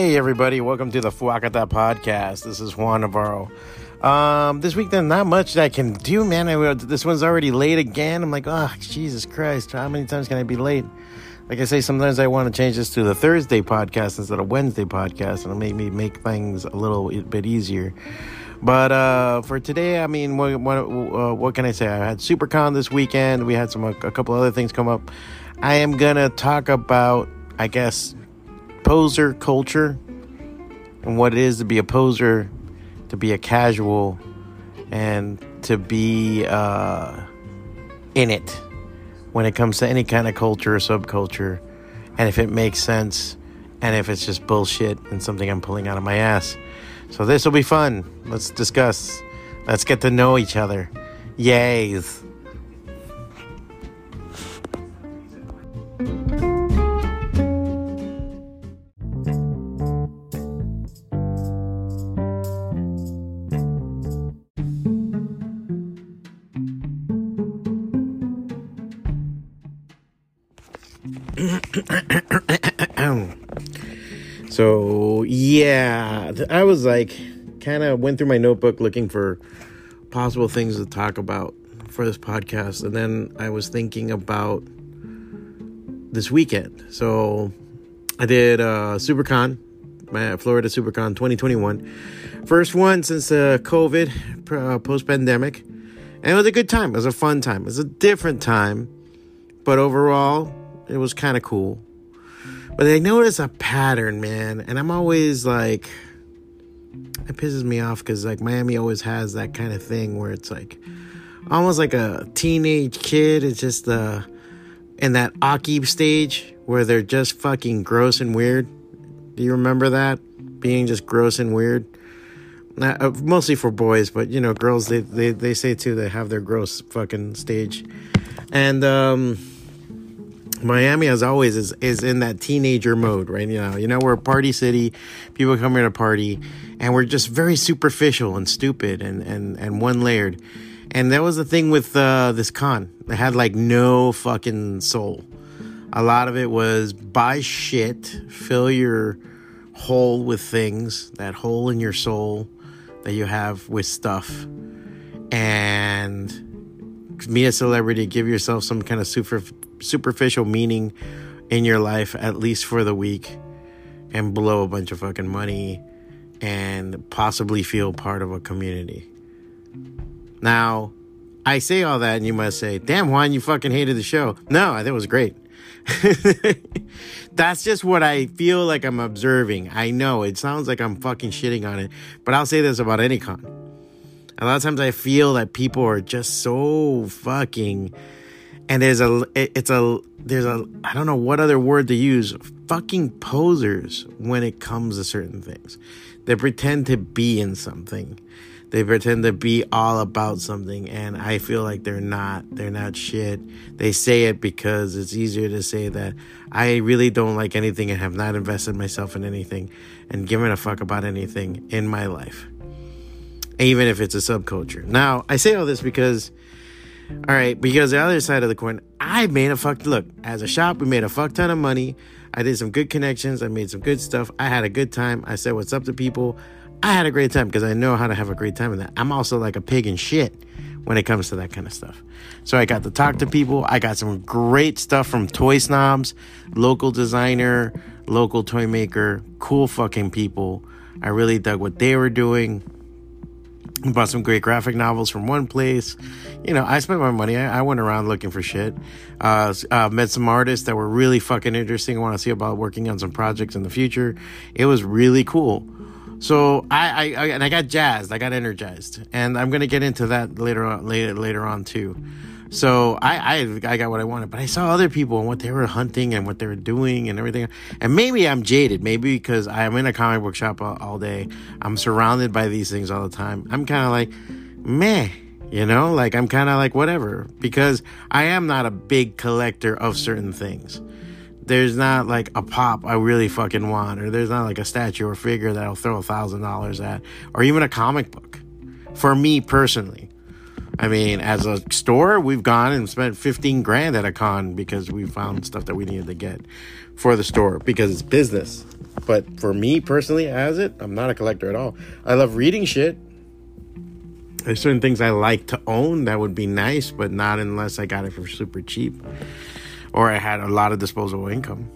Hey, everybody, welcome to the Fwacata podcast. This is Juan Navarro. Um, this week, there's not much that I can do, man. I, this one's already late again. I'm like, oh, Jesus Christ, how many times can I be late? Like I say, sometimes I want to change this to the Thursday podcast instead of Wednesday podcast, and it'll make me make things a little bit easier. But uh, for today, I mean, what what, uh, what can I say? I had SuperCon this weekend. We had some a couple other things come up. I am gonna talk about, I guess, poser culture and what it is to be a poser, to be a casual, and to be uh, in it when it comes to any kind of culture or subculture, and if it makes sense, and if it's just bullshit and something I'm pulling out of my ass. So this will be fun. Let's discuss. Let's get to know each other. Yays. I was like, kind of went through my notebook looking for possible things to talk about for this podcast, and then I was thinking about this weekend. So I did uh, SuperCon, my Florida SuperCon 2021, first one since uh, COVID, uh, post pandemic, and it was a good time. It was a fun time. It was a different time, but overall it was kind of cool. But I noticed a pattern, man, and I'm always like, it pisses me off because like Miami always has that kind of thing where it's like almost like a teenage kid. It's just uh, in that Aki stage where they're just fucking gross and weird. Do you remember that being just gross and weird? Uh, mostly for boys, but you know, girls they, they they say too they have their gross fucking stage, and um Miami, as always, is is in that teenager mode, right? You know, you know, we're a party city. People come here to party, and we're just very superficial and stupid and and and one layered. And that was the thing with uh, this con. It had like no fucking soul. A lot of it was buy shit, fill your hole with things, that hole in your soul that you have with stuff, and meet a celebrity, give yourself some kind of super superficial meaning in your life, at least for the week, and blow a bunch of fucking money and possibly feel part of a community. Now, I say all that, and you must say, damn, Juan, you fucking hated the show. No, I think it was great. That's just what I feel like I'm observing. I know it sounds like I'm fucking shitting on it, but I'll say this about any con. A lot of times I feel that people are just so fucking and there's a it's a there's a I don't know what other word to use fucking posers when it comes to certain things. They pretend to be in something. They pretend to be all about something and I feel like they're not. They're not shit. They say it because it's easier to say that I really don't like anything and have not invested myself in anything and given a fuck about anything in my life. Even if it's a subculture. Now, I say all this because all right, because the other side of the coin, I made a fuck look as a shop. We made a fuck ton of money. I did some good connections. I made some good stuff. I had a good time. I said what's up to people. I had a great time because I know how to have a great time in that. I'm also like a pig in shit when it comes to that kind of stuff. So I got to talk to people. I got some great stuff from Toy Snobs, local designer, local toy maker, cool fucking people. I really dug what they were doing bought some great graphic novels from one place. You know, I spent my money. I, I went around looking for shit. Uh, uh, met some artists that were really fucking interesting. I want to see about working on some projects in the future. It was really cool. So I, I, I and I got jazzed. I got energized, and I'm gonna get into that later on, later, later on too. So I, I I got what I wanted, but I saw other people and what they were hunting and what they were doing and everything. And maybe I'm jaded, maybe because I'm in a comic book shop all, all day. I'm surrounded by these things all the time. I'm kind of like, meh, you know, like I'm kind of like whatever because I am not a big collector of certain things. There's not like a pop I really fucking want, or there's not like a statue or figure that I'll throw a thousand dollars at, or even a comic book. For me personally, I mean, as a store, we've gone and spent 15 grand at a con because we found stuff that we needed to get for the store because it's business. But for me personally, as it, I'm not a collector at all. I love reading shit. There's certain things I like to own that would be nice, but not unless I got it for super cheap or I had a lot of disposable income.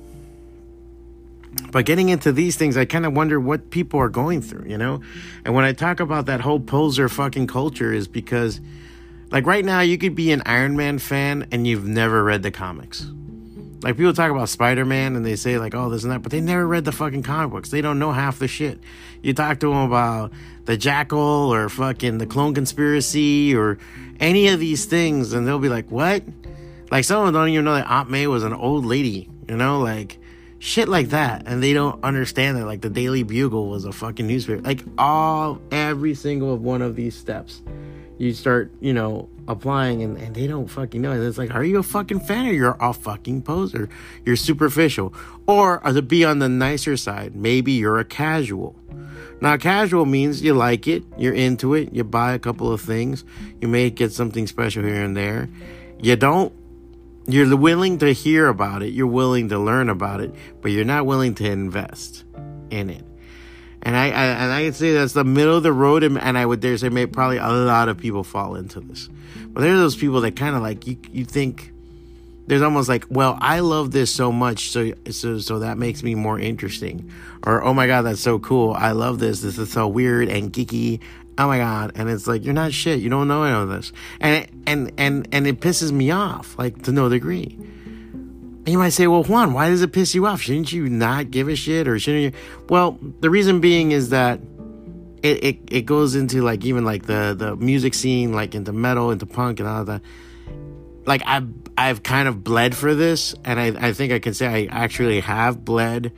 But getting into these things, I kind of wonder what people are going through, you know? And when I talk about that whole poser fucking culture, is because, like, right now, you could be an Iron Man fan and you've never read the comics. Like, people talk about Spider Man and they say, like, oh, this and that, but they never read the fucking comic books. They don't know half the shit. You talk to them about the Jackal or fucking the Clone Conspiracy or any of these things, and they'll be like, what? Like, some of them don't even know that Aunt May was an old lady, you know? Like, shit like that and they don't understand that like the daily bugle was a fucking newspaper like all every single one of these steps you start you know applying and, and they don't fucking know. It's like are you a fucking fan or you're a fucking poser? You're superficial. Or, or to be on the nicer side maybe you're a casual. Now casual means you like it you're into it you buy a couple of things you may get something special here and there. You don't you're willing to hear about it, you're willing to learn about it, but you're not willing to invest in it. And I, I and I can say that's the middle of the road, and, and I would dare say maybe probably a lot of people fall into this. But there are those people that kind of like you. You think there's almost like, well, I love this so much, so so so that makes me more interesting, or oh my god, that's so cool. I love this. This is so weird and geeky oh my god and it's like you're not shit you don't know any of this and and and and it pisses me off like to no degree and you might say well juan why does it piss you off shouldn't you not give a shit or shouldn't you well the reason being is that it, it, it goes into like even like the the music scene like into metal into punk and all that like i've i've kind of bled for this and i i think i can say i actually have bled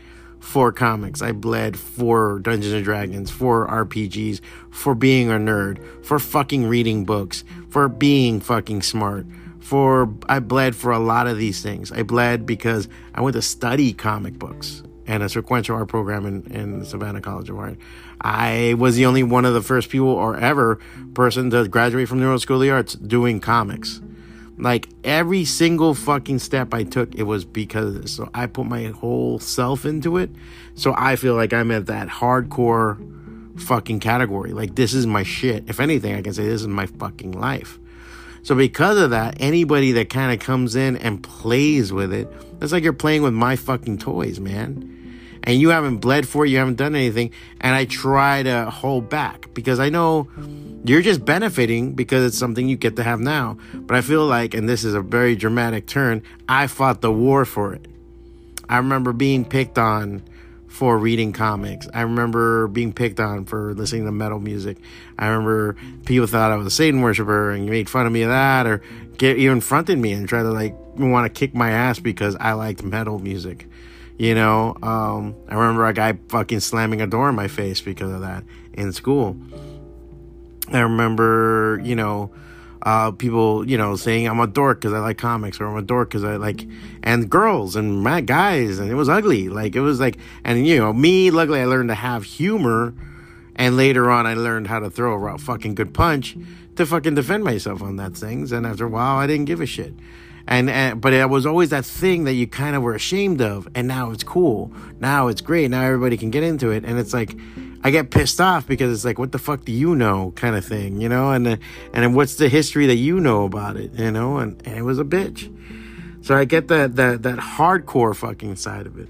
for comics. I bled for Dungeons and Dragons, for RPGs, for being a nerd, for fucking reading books, for being fucking smart. For I bled for a lot of these things. I bled because I went to study comic books and a sequential art program in, in Savannah College of Art. I was the only one of the first people or ever person to graduate from the Royal School of the Arts doing comics. Like every single fucking step I took, it was because. So I put my whole self into it. So I feel like I'm at that hardcore fucking category. Like this is my shit. If anything, I can say this is my fucking life. So because of that, anybody that kind of comes in and plays with it, it's like you're playing with my fucking toys, man. And you haven't bled for it, you haven't done anything. And I try to hold back because I know you're just benefiting because it's something you get to have now. But I feel like, and this is a very dramatic turn, I fought the war for it. I remember being picked on for reading comics. I remember being picked on for listening to metal music. I remember people thought I was a Satan worshiper and made fun of me of that or get even fronted me and try to like want to kick my ass because I liked metal music. You know, um, I remember a guy fucking slamming a door in my face because of that in school. I remember, you know, uh, people, you know, saying I'm a dork because I like comics, or I'm a dork because I like, and girls and guys, and it was ugly. Like it was like, and you know, me, luckily, I learned to have humor, and later on, I learned how to throw a fucking good punch to fucking defend myself on that things. And after a while, I didn't give a shit. And, and but it was always that thing that you kind of were ashamed of, and now it's cool. Now it's great. Now everybody can get into it, and it's like I get pissed off because it's like, what the fuck do you know, kind of thing, you know? And and what's the history that you know about it, you know? And, and it was a bitch. So I get that that that hardcore fucking side of it.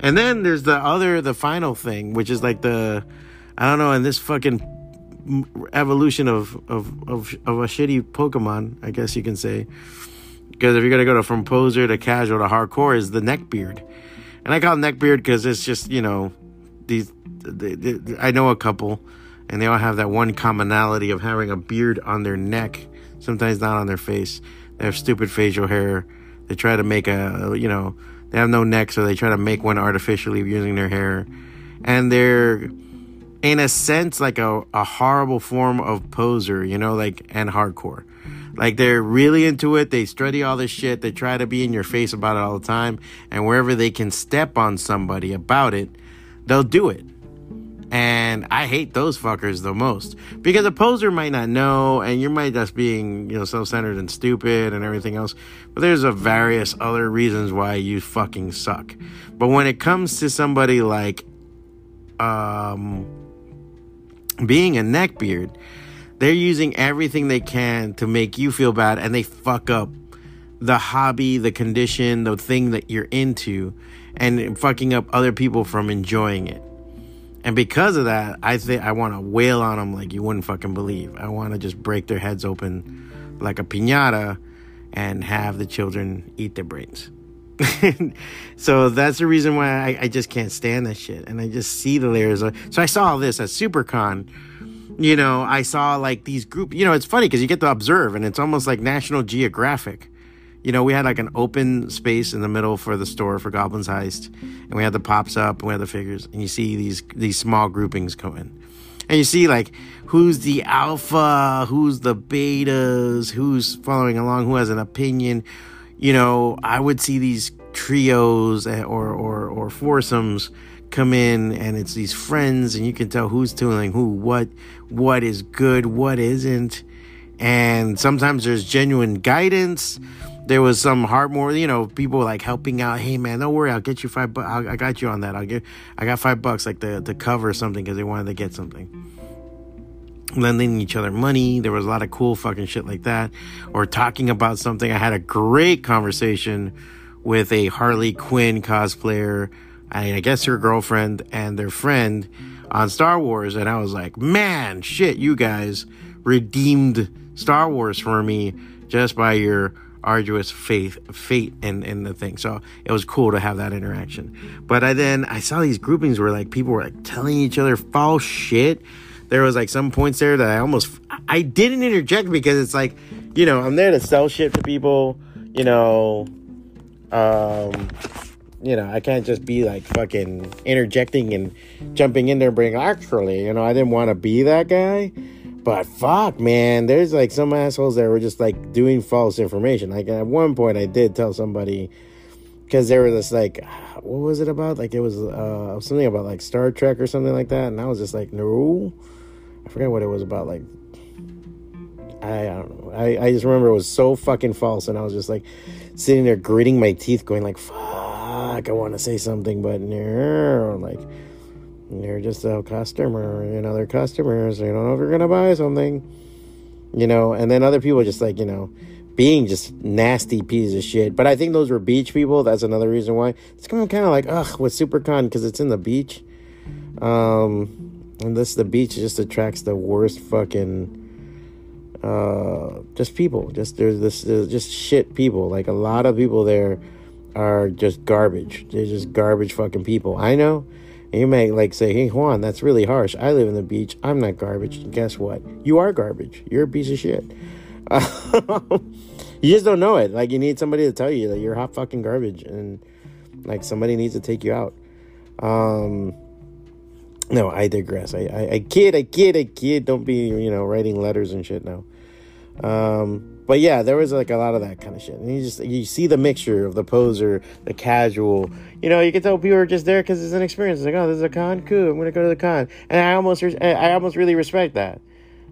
And then there's the other, the final thing, which is like the, I don't know, in this fucking evolution of of of, of a shitty Pokemon, I guess you can say. Because if you're gonna go to from poser to casual to hardcore, is the neck beard, and I call neck beard because it's just you know these they, they, I know a couple, and they all have that one commonality of having a beard on their neck, sometimes not on their face. They have stupid facial hair. They try to make a, you know, they have no neck, so they try to make one artificially using their hair. And they're, in a sense, like a, a horrible form of poser, you know, like, and hardcore. Like they're really into it. They study all this shit. They try to be in your face about it all the time. And wherever they can step on somebody about it, they'll do it And I hate those fuckers the most because a poser might not know, and you might just being you know self-centered and stupid and everything else. But there's a various other reasons why you fucking suck. But when it comes to somebody like um, being a neckbeard, they're using everything they can to make you feel bad, and they fuck up the hobby, the condition, the thing that you're into, and fucking up other people from enjoying it. And because of that, I think I want to wail on them like you wouldn't fucking believe. I want to just break their heads open like a piñata and have the children eat their brains. so that's the reason why I, I, just can't stand that shit. And I just see the layers. Of, so I saw this at SuperCon. You know, I saw like these group. You know, it's funny because you get to observe, and it's almost like National Geographic you know, we had like an open space in the middle for the store for Goblin's Heist, and we had the pops up, and we had the figures, and you see these these small groupings come in, and you see like who's the alpha, who's the betas, who's following along, who has an opinion. You know, I would see these trios eh, or or or foursomes come in and it's these friends and you can tell who's telling who what what is good what isn't and sometimes there's genuine guidance there was some heart more, you know, people like helping out. Hey man, don't worry, I'll get you five. bucks. I got you on that. I'll get, I got five bucks, like the the cover or something, because they wanted to get something. Lending each other money. There was a lot of cool fucking shit like that, or talking about something. I had a great conversation with a Harley Quinn cosplayer. I, I guess her girlfriend and their friend on Star Wars, and I was like, man, shit, you guys redeemed Star Wars for me just by your arduous faith fate in in the thing. So it was cool to have that interaction. But i then i saw these groupings where like people were like telling each other false shit. There was like some points there that i almost i didn't interject because it's like you know i'm there to sell shit to people you know um you know i can't just be like fucking interjecting and jumping in there and bring actually you know i didn't want to be that guy but fuck, man, there's like some assholes that were just like doing false information. Like at one point, I did tell somebody because there was this like, what was it about? Like it was uh, something about like Star Trek or something like that, and I was just like, no, I forget what it was about. Like, I, I don't know. I, I just remember it was so fucking false, and I was just like sitting there gritting my teeth, going like, fuck, I want to say something, but no, like you're just a customer, you know, they're customers. You don't know if you're going to buy something, you know, and then other people just like, you know, being just nasty pieces of shit. But I think those were beach people. That's another reason why it's kind of kind of like, ugh, with SuperCon because it's in the beach. Um, and this, the beach just attracts the worst fucking, uh, just people. Just there's this, there's just shit people. Like a lot of people there are just garbage. They're just garbage fucking people. I know and you may like say, hey, Juan, that's really harsh. I live in the beach. I'm not garbage. And guess what? You are garbage. You're a piece of shit. you just don't know it. Like, you need somebody to tell you that you're hot fucking garbage. And, like, somebody needs to take you out. Um, no, I digress. I, I, I kid, I kid, I kid. Don't be, you know, writing letters and shit now. Um, but yeah, there was like a lot of that kind of shit. And you just you see the mixture of the poser, the casual. You know, you can tell people are just there because it's an experience. It's like, oh, this is a con, cool. I'm gonna go to the con, and I almost I almost really respect that.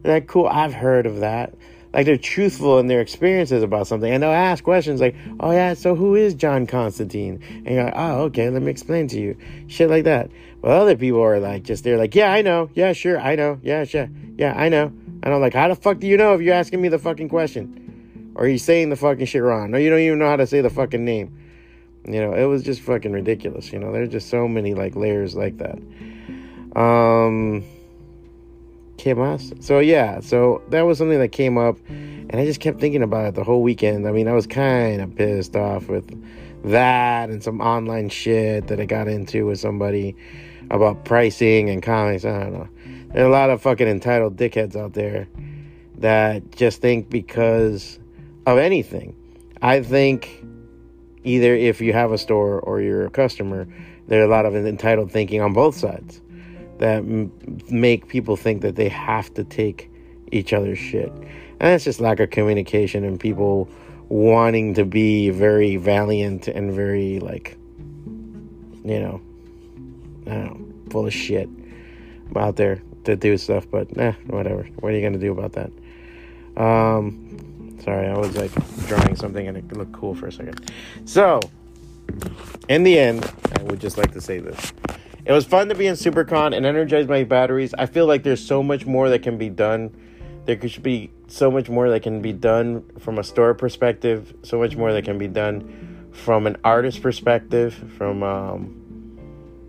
That cool. I've heard of that. Like they're truthful in their experiences about something, and they'll ask questions like, "Oh yeah, so who is John Constantine?" And you're like, "Oh, okay, let me explain to you." Shit like that. But other people are like, just they're like, "Yeah, I know. Yeah, sure, I know. Yeah, sure. Yeah, I know." And I'm like, "How the fuck do you know if you're asking me the fucking question?" Or you saying the fucking shit wrong? No, you don't even know how to say the fucking name. You know, it was just fucking ridiculous. You know, there's just so many like layers like that. Um, ¿Qué So yeah, so that was something that came up, and I just kept thinking about it the whole weekend. I mean, I was kind of pissed off with that and some online shit that I got into with somebody about pricing and comics. I don't know. There are a lot of fucking entitled dickheads out there that just think because of anything. I think either if you have a store or you're a customer, there are a lot of entitled thinking on both sides that m- make people think that they have to take each other's shit. And that's just lack of communication and people wanting to be very valiant and very, like, you know, know, full of shit. out there to do stuff, but nah, whatever. What are you gonna do about that? Um, sorry, I was like drawing something and it looked cool for a second. So, in the end, I would just like to say this. It was fun to be in SuperCon and energize my batteries. I feel like there's so much more that can be done. There should be so much more that can be done from a store perspective, so much more that can be done from an artist perspective, from um,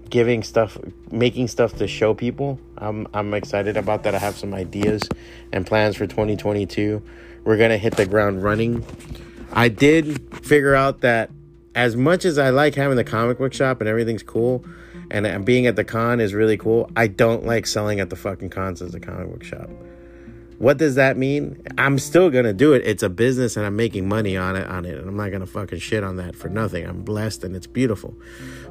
giving stuff, making stuff to show people. I'm I'm excited about that. I have some ideas and plans for 2022. We're gonna hit the ground running. I did figure out that as much as I like having the comic book shop and everything's cool, and uh, being at the con is really cool, I don't like selling at the fucking cons as a comic book shop. What does that mean? I'm still gonna do it. It's a business and I'm making money on it on it. And I'm not gonna fucking shit on that for nothing. I'm blessed and it's beautiful.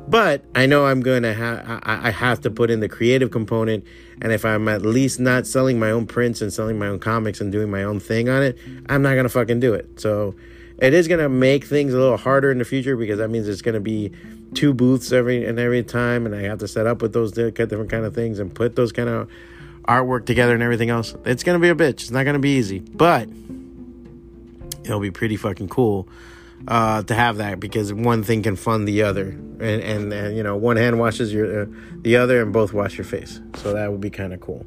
But I know I'm gonna have I, I have to put in the creative component. And if I'm at least not selling my own prints and selling my own comics and doing my own thing on it, I'm not gonna fucking do it. So it is gonna make things a little harder in the future because that means it's gonna be two booths every and every time, and I have to set up with those different kind of things and put those kind of artwork together and everything else. It's gonna be a bitch. It's not gonna be easy, but it'll be pretty fucking cool uh, to have that because one thing can fund the other, and and, and you know one hand washes your uh, the other, and both wash your face. So that would be kind of cool.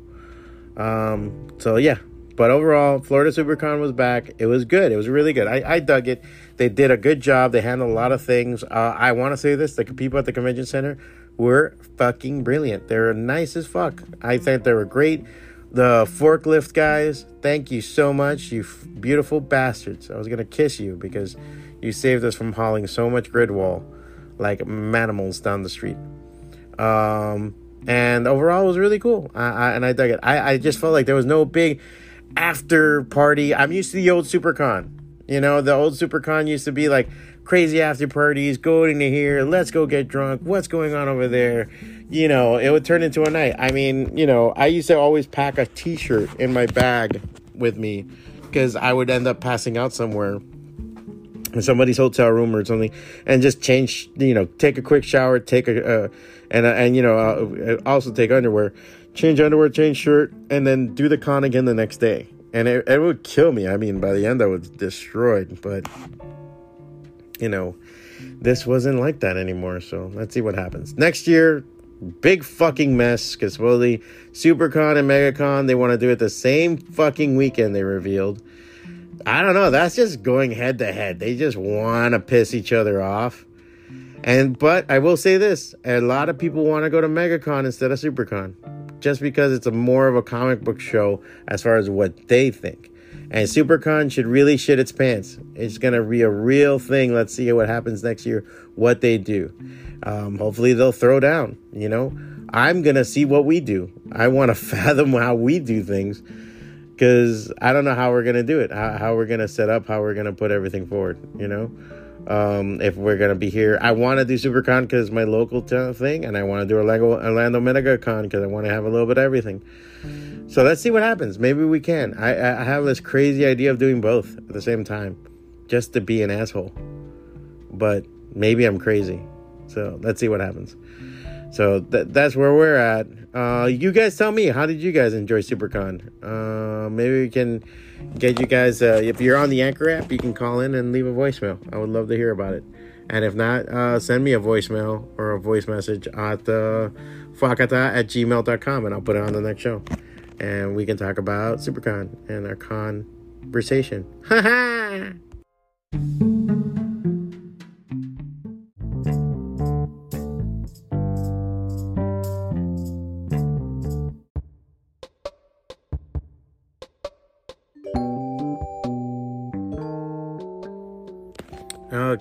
Um, so yeah, but overall, Florida SuperCon was back. It was good. It was really good. I, I dug it. They did a good job. They handled a lot of things. Uh, I want to say this: the people at the convention center were fucking brilliant. They're nice as fuck. I think they were great. The forklift guys, thank you so much, you f- beautiful bastards. I was gonna kiss you because you saved us from hauling so much grid wall like manimals down the street. Um, and overall, it was really cool. I, I, and I dug it. I, I just felt like there was no big after party. I'm used to the old SuperCon. You know, the old SuperCon used to be like crazy after parties, going to here, let's go get drunk, what's going on over there? You know, it would turn into a night. I mean, you know, I used to always pack a t shirt in my bag with me because I would end up passing out somewhere in somebody's hotel room or something and just change, you know, take a quick shower, take a, uh, and, uh, and, you know, uh, also take underwear change underwear, change shirt, and then do the con again the next day. And it, it would kill me. I mean, by the end, I was destroyed. But, you know, this wasn't like that anymore. So let's see what happens. Next year, big fucking mess because supposedly SuperCon and MegaCon, they want to do it the same fucking weekend, they revealed. I don't know. That's just going head to head. They just want to piss each other off. And but I will say this: a lot of people want to go to MegaCon instead of SuperCon just because it's a more of a comic book show as far as what they think. And SuperCon should really shit its pants. It's gonna be a real thing. Let's see what happens next year. What they do. Um, hopefully they'll throw down. You know, I'm gonna see what we do. I want to fathom how we do things because I don't know how we're gonna do it. How, how we're gonna set up. How we're gonna put everything forward. You know um, if we're gonna be here. I want to do SuperCon because my local t- thing, and I want to do Orlando, Orlando MegaCon because I want to have a little bit of everything. So let's see what happens. Maybe we can. I, I have this crazy idea of doing both at the same time, just to be an asshole. But maybe I'm crazy. So let's see what happens. So th- that's where we're at. Uh, you guys tell me, how did you guys enjoy SuperCon? Uh, maybe we can get you guys, uh, if you're on the Anchor app, you can call in and leave a voicemail. I would love to hear about it. And if not, uh, send me a voicemail or a voice message at uh, fwacata at gmail.com and I'll put it on the next show. And we can talk about SuperCon and our conversation. Ha ha!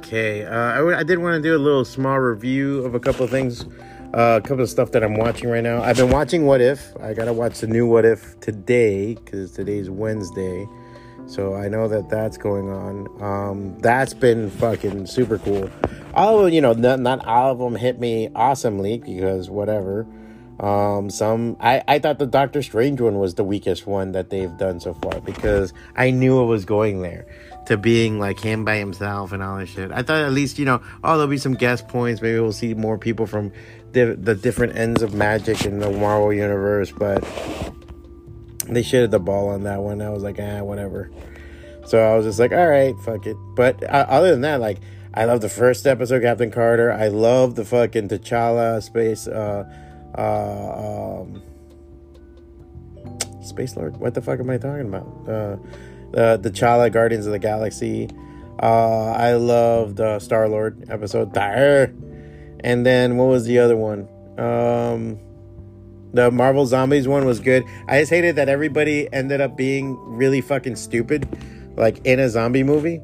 Okay, uh, I, I did want to do a little small review of a couple of things, uh, a couple of stuff that I'm watching right now. I've been watching What If. I gotta watch the new What If today because today's Wednesday, so I know that that's going on. Um, that's been fucking super cool. All of, you know, not, not all of them hit me awesomely because whatever. Um, some I, I thought the Doctor Strange one was the weakest one that they've done so far because I knew it was going there to being like him by himself and all that shit. I thought at least you know oh there'll be some guest points. Maybe we'll see more people from di- the different ends of magic in the Marvel universe, but they shitted the ball on that one. I was like ah whatever. So I was just like all right fuck it. But uh, other than that like I love the first episode Captain Carter. I love the fucking T'Challa space. Uh, uh, um, Space Lord. What the fuck am I talking about? Uh, the the T'Challa Guardians of the Galaxy. Uh, I loved uh, Star Lord episode. And then what was the other one? Um, the Marvel Zombies one was good. I just hated that everybody ended up being really fucking stupid, like in a zombie movie.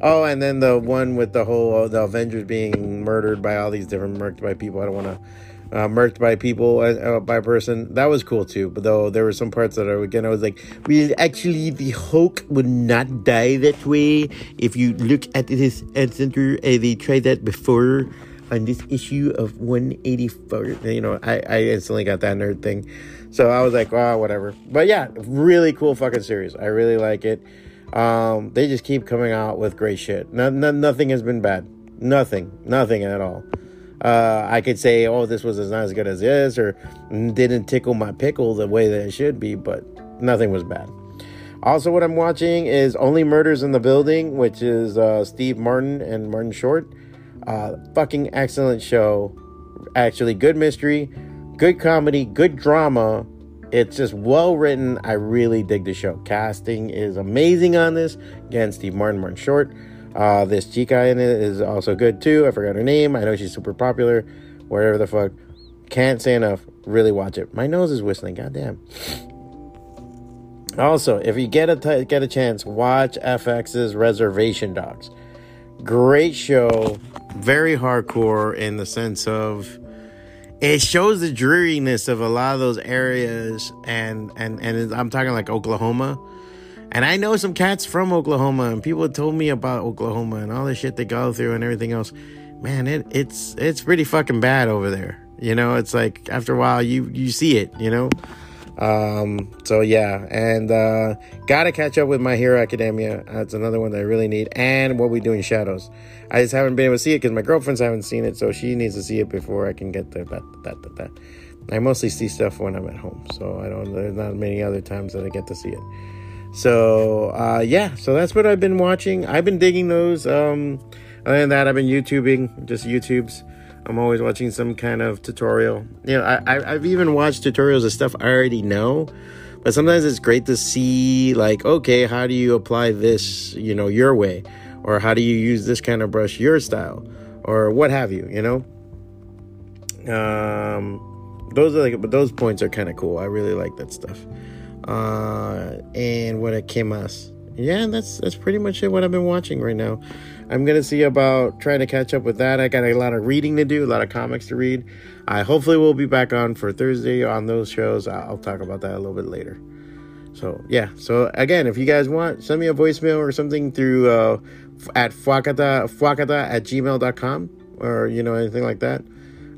Oh, and then the one with the whole uh, the Avengers being murdered by all these different murked by people. I don't want to uh, by people uh, uh, by person. That was cool too. But though there were some parts that I again I was like, well, actually the Hulk would not die that way. If you look at this at center, uh, they tried that before on this issue of 184. You know, I I instantly got that nerd thing. So I was like, oh, whatever. But yeah, really cool fucking series. I really like it. Um, they just keep coming out with great shit. No, no, nothing has been bad. Nothing. Nothing at all. Uh, I could say, oh, this was not as good as this, or didn't tickle my pickle the way that it should be, but nothing was bad. Also, what I'm watching is Only Murders in the Building, which is uh, Steve Martin and Martin Short. Uh, fucking excellent show. Actually, good mystery, good comedy, good drama. It's just well written. I really dig the show. Casting is amazing on this. Again, Steve Martin, Martin Short. Uh, this chica in it is also good too. I forgot her name. I know she's super popular. Whatever the fuck. Can't say enough. Really watch it. My nose is whistling. Goddamn. Also, if you get a t- get a chance, watch FX's Reservation Dogs. Great show. Very hardcore in the sense of it shows the dreariness of a lot of those areas and and and I'm talking like Oklahoma and I know some cats from Oklahoma, and people told me about Oklahoma and all the shit they go through and everything else. Man, it, it's it's pretty fucking bad over there. You know, it's like after a while you you see it. You know, um, so yeah, and uh, gotta catch up with My Hero Academia. That's another one that I really need. And what we do in Shadows. I just haven't been able to see it because my girlfriends haven't seen it, so she needs to see it before I can get there. That that that that. I mostly see stuff when I'm at home, so I don't. There's not many other times that I get to see it. So uh, yeah, so that's what I've been watching. I've been digging those. Um, other than that, I've been YouTubing, just YouTubes. I'm always watching some kind of tutorial. You know, I, I've even watched tutorials of stuff I already know, but sometimes it's great to see, like, okay, how do you apply this, you know, your way, or how do you use this kind of brush your style, or what have you, you know. Um, those are like, but those points are kind of cool. I really like that stuff uh, and what it came us. Yeah, that's that's pretty much it. What I've been watching right now. I'm gonna see about trying to catch up with that. I got a lot of reading to do, a lot of comics to read. I hopefully will be back on for Thursday on those shows. I'll talk about that a little bit later. So yeah. So again, if you guys want, send me a voicemail or something through uh, at fwacata fwacata at gmail.com or you know anything like that,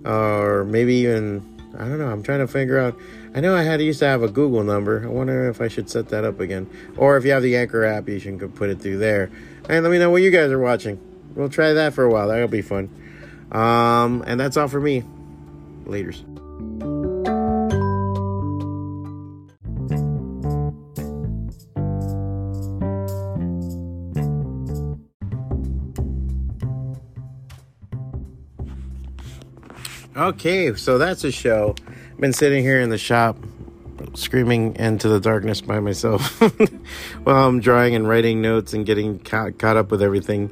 or maybe even I don't know. I'm trying to figure out I know I had used to have a Google number. I wonder if I should set that up again. Or if you have the Anchor app, you can put it through there. And let me know what you guys are watching. We'll try that for a while. That'll be fun. Um, and that's all for me. Laters. Okay, so that's a show been sitting here in the shop screaming into the darkness by myself while I'm drawing and writing notes and getting ca- caught up with everything.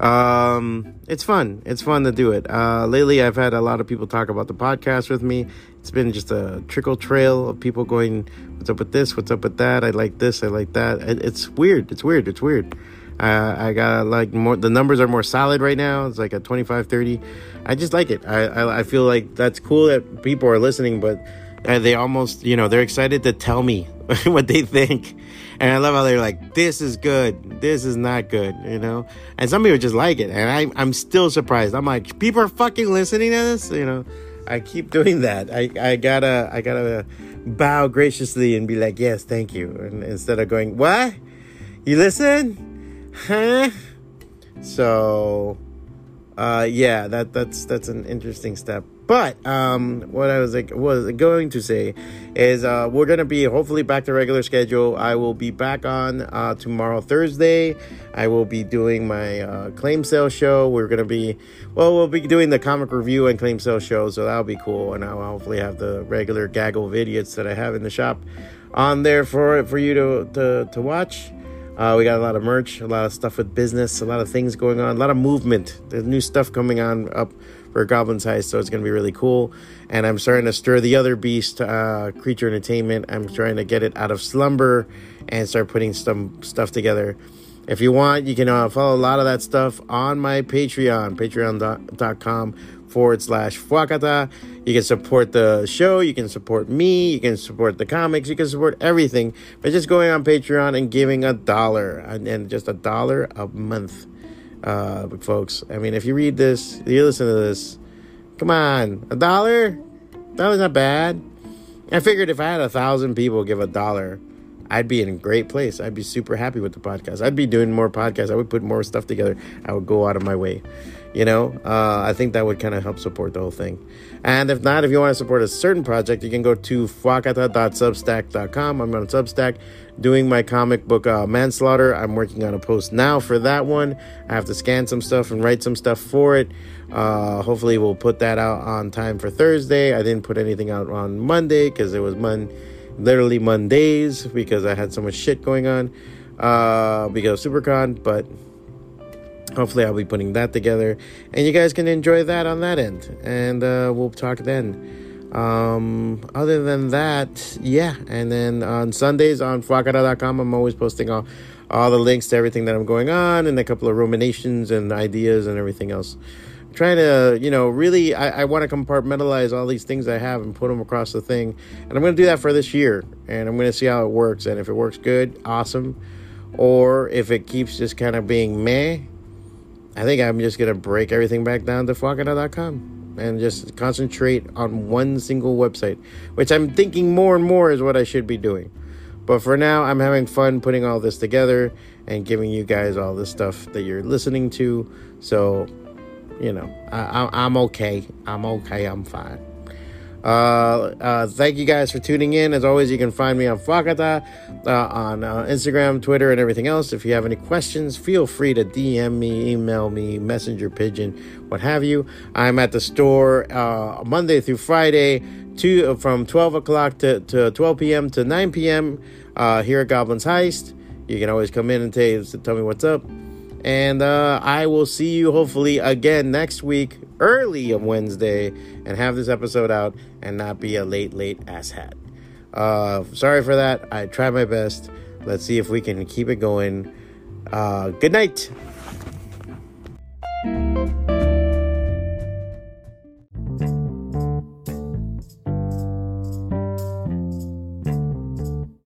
Um, it's fun. It's fun to do it. Uh, lately, I've had a lot of people talk about the podcast with me. It's been just a trickle trail of people going, What's up with this? What's up with that? I like this. I like that. It, it's weird. It's weird. It's weird. Uh, I got like more, the numbers are more solid right now. It's like a 25 30. I just like it. I, I, I feel like that's cool that people are listening, but uh, they almost, you know, they're excited to tell me what they think. And I love how they're like, this is good, this is not good, you know? And some people just like it. And I, I'm still surprised. I'm like, people are fucking listening to this, you know? I keep doing that. I, I gotta I gotta bow graciously and be like, yes, thank you, and instead of going, what? You listen? Huh? So, uh, yeah, that that's that's an interesting step. But um, what I was like was going to say is uh, we're gonna be hopefully back to regular schedule. I will be back on uh, tomorrow Thursday. I will be doing my uh, claim sale show. We're gonna be well, we'll be doing the comic review and claim sale show, so that'll be cool. And I'll hopefully have the regular gaggle videos that I have in the shop on there for for you to to, to watch. Uh, we got a lot of merch, a lot of stuff with business, a lot of things going on, a lot of movement. There's new stuff coming on up for Goblin's Heist, so it's going to be really cool. And I'm starting to stir the other beast, uh, Creature Entertainment. I'm trying to get it out of slumber and start putting some stuff together. If you want, you can uh, follow a lot of that stuff on my Patreon, patreon.com forward slash Fwacata. You can support the show, you can support me, you can support the comics, you can support everything by just going on Patreon and giving a dollar and, and just a dollar a month, uh, folks. I mean, if you read this, you listen to this, come on, a dollar? That was not bad. I figured if I had a thousand people give a dollar, I'd be in a great place. I'd be super happy with the podcast. I'd be doing more podcasts. I would put more stuff together. I would go out of my way. You know, uh, I think that would kind of help support the whole thing. And if not, if you want to support a certain project, you can go to fwacata.substack.com. I'm on Substack doing my comic book uh, Manslaughter. I'm working on a post now for that one. I have to scan some stuff and write some stuff for it. Uh, hopefully, we'll put that out on time for Thursday. I didn't put anything out on Monday because it was Monday literally Mondays because I had so much shit going on uh, because SuperCon. But hopefully, I'll be putting that together, and you guys can enjoy that on that end. And uh, we'll talk then. Um, other than that, yeah. And then on Sundays on fwacata.com, I'm always posting all, all the links to everything that I'm going on and a couple of ruminations and ideas and everything else trying to, you know, really, I, I want to compartmentalize all these things I have and put them across the thing. And I'm going to do that for this year. And I'm going to see how it works. And if it works good, awesome. Or if it keeps just kind of being meh, I think I'm just going to break everything back down to fwacata.com and just concentrate on one single website, which I'm thinking more and more is what I should be doing. But for now, I'm having fun putting all this together and giving you guys all the stuff that you're listening to. So you know, I, am okay. I'm okay. I'm fine. Uh, uh, thank you guys for tuning in. As always, you can find me on Fwacata, uh, on uh, Instagram, Twitter, and everything else. If you have any questions, feel free to DM me, email me, messenger pigeon, what have you. I'm at the store uh, Monday through Friday, to, from 12 o'clock to, to 12 p.m. to 9 p.m. Uh, here at Goblin's Heist. You can always come in and tell, tell me what's up. And uh, I will see you hopefully again next week, early Wednesday, and have this episode out and not be a late, late ass hat. Uh, sorry for that. I tried my best. Let's see if we can keep it going. Uh, good night.